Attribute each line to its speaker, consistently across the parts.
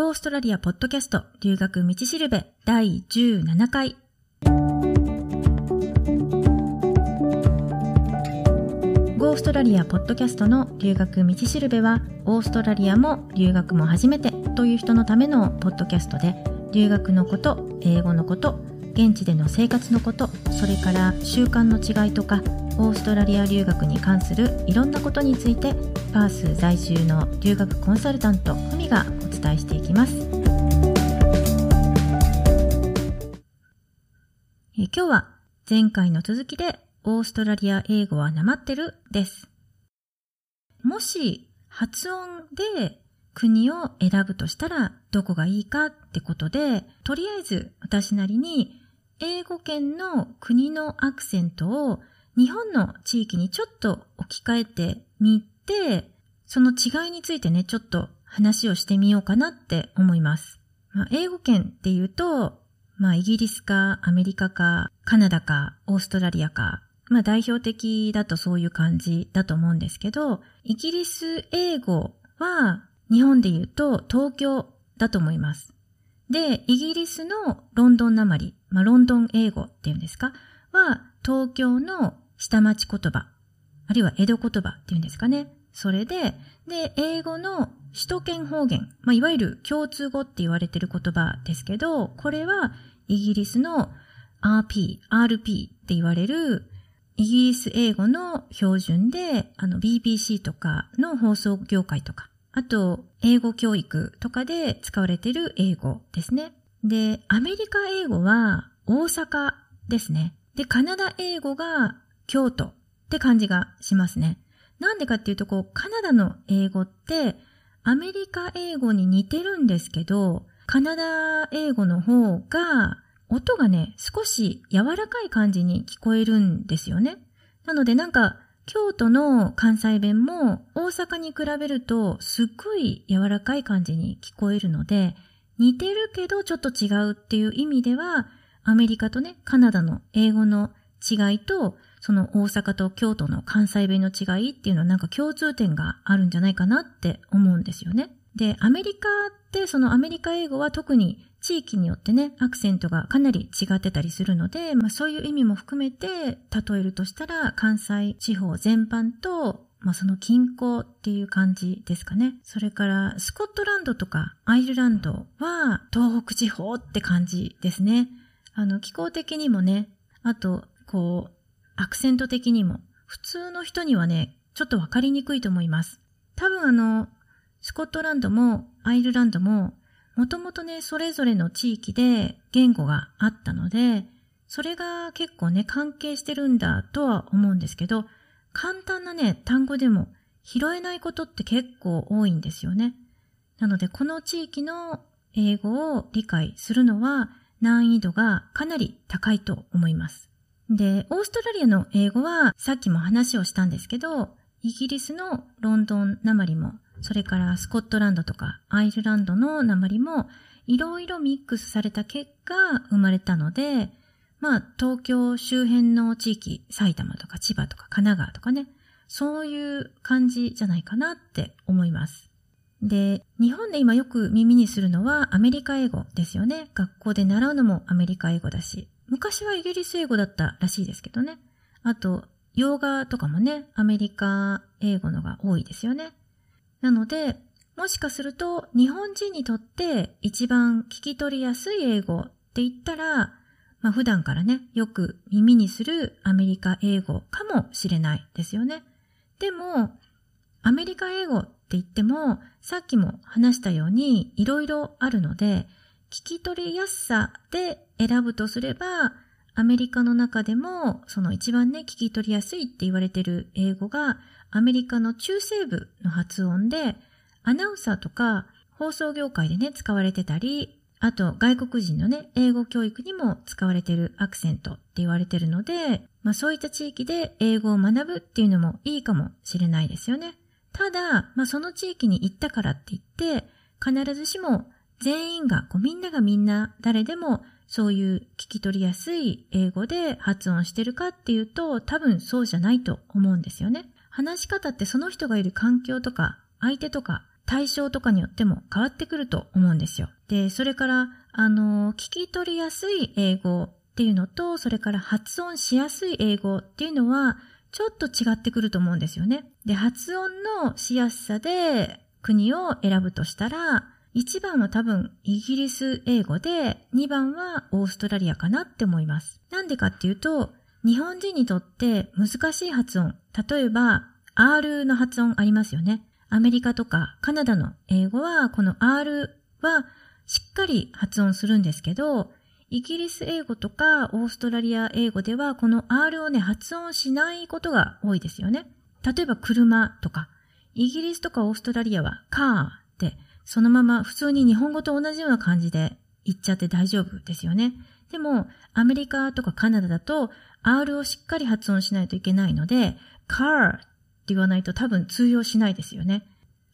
Speaker 1: オーストラリアポッドキャスト留学道しるべ第17回。オーストラリアポッドキャストの留学道しるべは、オーストラリアも留学も初めてという人のためのポッドキャストで、留学のこと、英語のこと、現地での生活のこと、それから習慣の違いとか、オーストラリア留学に関するいろんなことについてパース在住の留学コンサルタントふみがお伝えしていきます。え今日は前回の続きでオーストラリア英語はなまってるです。もし発音で国を選ぶとしたらどこがいいかってことでとりあえず私なりに英語圏の国のアクセントを日本の地域にちょっと置き換えてみて、その違いについてね、ちょっと話をしてみようかなって思います。まあ、英語圏っていうと、まあ、イギリスかアメリカかカナダかオーストラリアか、まあ、代表的だとそういう感じだと思うんですけど、イギリス英語は日本で言うと東京だと思います。で、イギリスのロンドンなまり、まあ、ロンドン英語っていうんですか？は東京の下町言葉、あるいは江戸言葉っていうんですかね？それで、で、英語の首都圏方言、まあ、いわゆる共通語って言われてる言葉ですけど、これはイギリスの RP、RP って言われるイギリス英語の標準で、あの BBC とかの放送業界とか、あと英語教育とかで使われている英語ですね。で、アメリカ英語は大阪ですね。で、カナダ英語が京都って感じがしますね。なんでかっていうと、こう、カナダの英語って、アメリカ英語に似てるんですけど、カナダ英語の方が、音がね、少し柔らかい感じに聞こえるんですよね。なのでなんか、京都の関西弁も大阪に比べるとすっごい柔らかい感じに聞こえるので、似てるけどちょっと違うっていう意味では、アメリカとね、カナダの英語の違いと、その大阪と京都の関西弁の違いっていうのはなんか共通点があるんじゃないかなって思うんですよね。で、アメリカってそのアメリカ英語は特に地域によってね、アクセントがかなり違ってたりするので、まあそういう意味も含めて例えるとしたら関西地方全般とまあその近郊っていう感じですかね。それからスコットランドとかアイルランドは東北地方って感じですね。あの気候的にもね、あとこうアクセント的にも、普通の人にはね、ちょっとわかりにくいと思います。多分あの、スコットランドもアイルランドも、もともとね、それぞれの地域で言語があったので、それが結構ね、関係してるんだとは思うんですけど、簡単なね、単語でも拾えないことって結構多いんですよね。なので、この地域の英語を理解するのは難易度がかなり高いと思います。で、オーストラリアの英語はさっきも話をしたんですけど、イギリスのロンドンなまりも、それからスコットランドとかアイルランドのなまりも、いろいろミックスされた結果生まれたので、まあ、東京周辺の地域、埼玉とか千葉とか神奈川とかね、そういう感じじゃないかなって思います。で、日本で今よく耳にするのはアメリカ英語ですよね。学校で習うのもアメリカ英語だし。昔はイギリス英語だったらしいですけどね。あと、洋画とかもね、アメリカ英語のが多いですよね。なので、もしかすると日本人にとって一番聞き取りやすい英語って言ったら、まあ普段からね、よく耳にするアメリカ英語かもしれないですよね。でも、アメリカ英語って言っても、さっきも話したようにいろいろあるので、聞き取りやすさで選ぶとすれば、アメリカの中でも、その一番ね、聞き取りやすいって言われてる英語が、アメリカの中西部の発音で、アナウンサーとか放送業界でね、使われてたり、あと外国人のね、英語教育にも使われてるアクセントって言われてるので、まあそういった地域で英語を学ぶっていうのもいいかもしれないですよね。ただ、まあその地域に行ったからって言って、必ずしも全員が、こうみんながみんな誰でもそういう聞き取りやすい英語で発音してるかっていうと多分そうじゃないと思うんですよね。話し方ってその人がいる環境とか相手とか対象とかによっても変わってくると思うんですよ。で、それから、あの、聞き取りやすい英語っていうのと、それから発音しやすい英語っていうのは、ちょっと違ってくると思うんですよね。で、発音のしやすさで国を選ぶとしたら、1番は多分イギリス英語で、2番はオーストラリアかなって思います。なんでかっていうと、日本人にとって難しい発音、例えば R の発音ありますよね。アメリカとかカナダの英語はこの R はしっかり発音するんですけど、イギリス英語とかオーストラリア英語ではこの R をね発音しないことが多いですよね。例えば車とか、イギリスとかオーストラリアはカーってそのまま普通に日本語と同じような感じで言っちゃって大丈夫ですよね。でもアメリカとかカナダだと R をしっかり発音しないといけないので car って言わないと多分通用しないですよね。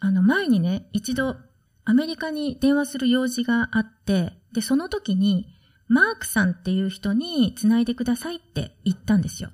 Speaker 1: あの前にね、一度アメリカに電話する用事があって、で、その時にマークさんっていう人に繋いでくださいって言ったんですよ。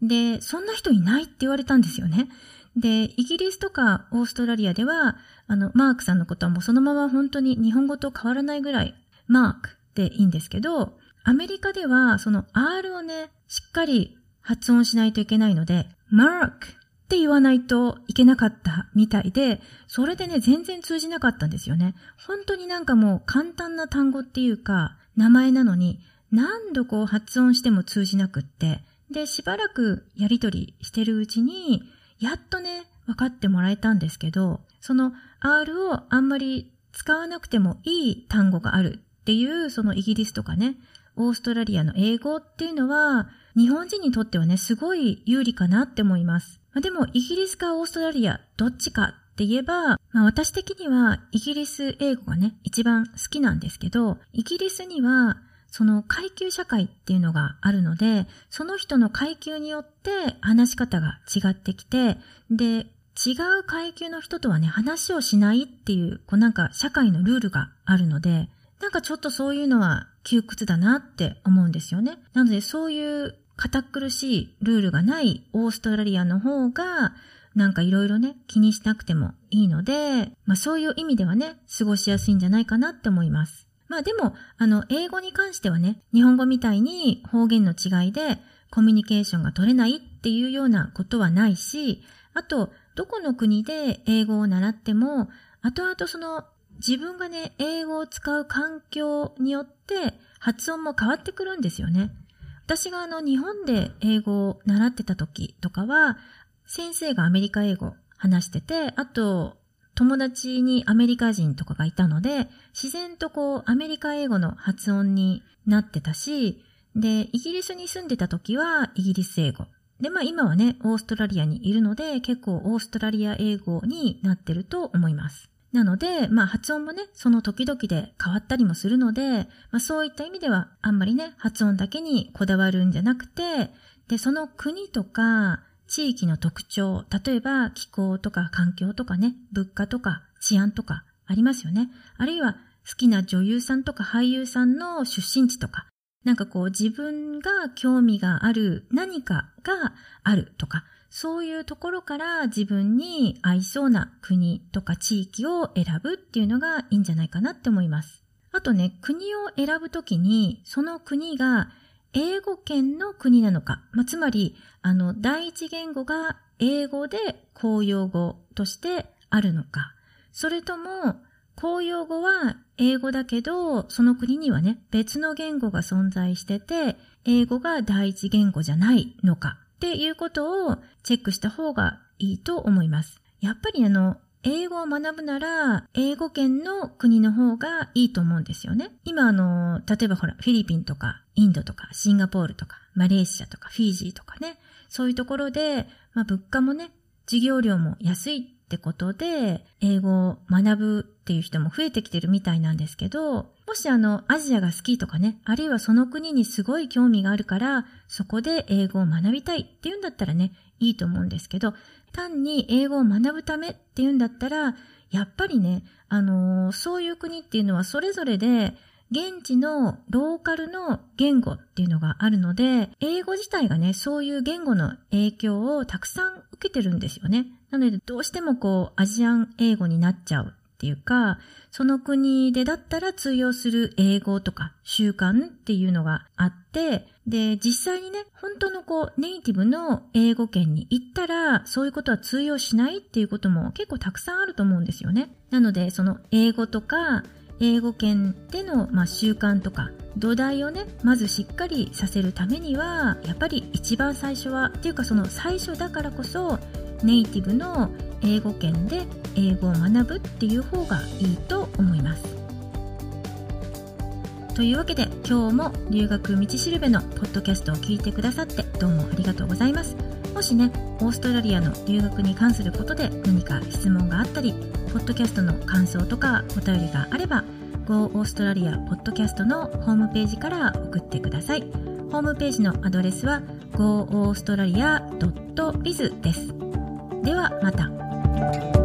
Speaker 1: で、そんな人いないって言われたんですよね。で、イギリスとかオーストラリアでは、あの、マークさんのことはもうそのまま本当に日本語と変わらないぐらい、マークでいいんですけど、アメリカではその R をね、しっかり発音しないといけないので、マークって言わないといけなかったみたいで、それでね、全然通じなかったんですよね。本当になんかもう簡単な単語っていうか、名前なのに、何度こう発音しても通じなくって、で、しばらくやりとりしてるうちに、やっとね、分かってもらえたんですけど、その R をあんまり使わなくてもいい単語があるっていう、そのイギリスとかね、オーストラリアの英語っていうのは、日本人にとってはね、すごい有利かなって思います。まあ、でも、イギリスかオーストラリア、どっちかって言えば、まあ、私的にはイギリス英語がね、一番好きなんですけど、イギリスには、その階級社会っていうのがあるので、その人の階級によって話し方が違ってきて、で、違う階級の人とはね、話をしないっていう、こうなんか社会のルールがあるので、なんかちょっとそういうのは窮屈だなって思うんですよね。なのでそういう堅苦しいルールがないオーストラリアの方が、なんかいろいろね、気にしなくてもいいので、まあそういう意味ではね、過ごしやすいんじゃないかなって思います。まあでも、あの、英語に関してはね、日本語みたいに方言の違いでコミュニケーションが取れないっていうようなことはないし、あと、どこの国で英語を習っても、後々その自分がね、英語を使う環境によって発音も変わってくるんですよね。私があの日本で英語を習ってた時とかは、先生がアメリカ英語話してて、あと友達にアメリカ人とかがいたので、自然とこうアメリカ英語の発音になってたし、で、イギリスに住んでた時はイギリス英語。で、まあ今はね、オーストラリアにいるので、結構オーストラリア英語になってると思います。なので、まあ発音もね、その時々で変わったりもするので、まあそういった意味ではあんまりね、発音だけにこだわるんじゃなくて、で、その国とか地域の特徴、例えば気候とか環境とかね、物価とか治安とかありますよね。あるいは好きな女優さんとか俳優さんの出身地とか、なんかこう自分が興味がある何かがあるとか、そういうところから自分に合いそうな国とか地域を選ぶっていうのがいいんじゃないかなって思います。あとね、国を選ぶときに、その国が英語圏の国なのか、まあ、つまり、あの、第一言語が英語で公用語としてあるのか、それとも、公用語は英語だけど、その国にはね、別の言語が存在してて、英語が第一言語じゃないのか。っていうことをチェックした方がいいと思います。やっぱりあの、英語を学ぶなら、英語圏の国の方がいいと思うんですよね。今あの、例えばほら、フィリピンとか、インドとか、シンガポールとか、マレーシアとか、フィージーとかね、そういうところで、まあ物価もね、授業料も安いってことで、英語を学ぶっていう人も増えてきてるみたいなんですけど、もしあの、アジアが好きとかね、あるいはその国にすごい興味があるから、そこで英語を学びたいっていうんだったらね、いいと思うんですけど、単に英語を学ぶためっていうんだったら、やっぱりね、あのー、そういう国っていうのはそれぞれで、現地のローカルの言語っていうのがあるので、英語自体がね、そういう言語の影響をたくさん受けてるんですよね。なので、どうしてもこう、アジアン英語になっちゃうっていうか、その国でだったら通用する英語とか習慣っていうのがあって、で、実際にね、本当のこう、ネイティブの英語圏に行ったら、そういうことは通用しないっていうことも結構たくさんあると思うんですよね。なので、その英語とか、英語圏での、まあ、習慣とか土台をねまずしっかりさせるためにはやっぱり一番最初はっていうかその最初だからこそネイティブの英語圏で英語を学ぶっていう方がいいと思います。というわけで今日も留学道しるべのポッドキャストを聞いてくださってどうもありがとうございます。もしね、オーストラリアの留学に関することで何か質問があったり、ポッドキャストの感想とかお便りがあれば、Go オーストラリアポッドキャストのホームページから送ってください。ホームページのアドレスは goaustralia.biz です。ではまた。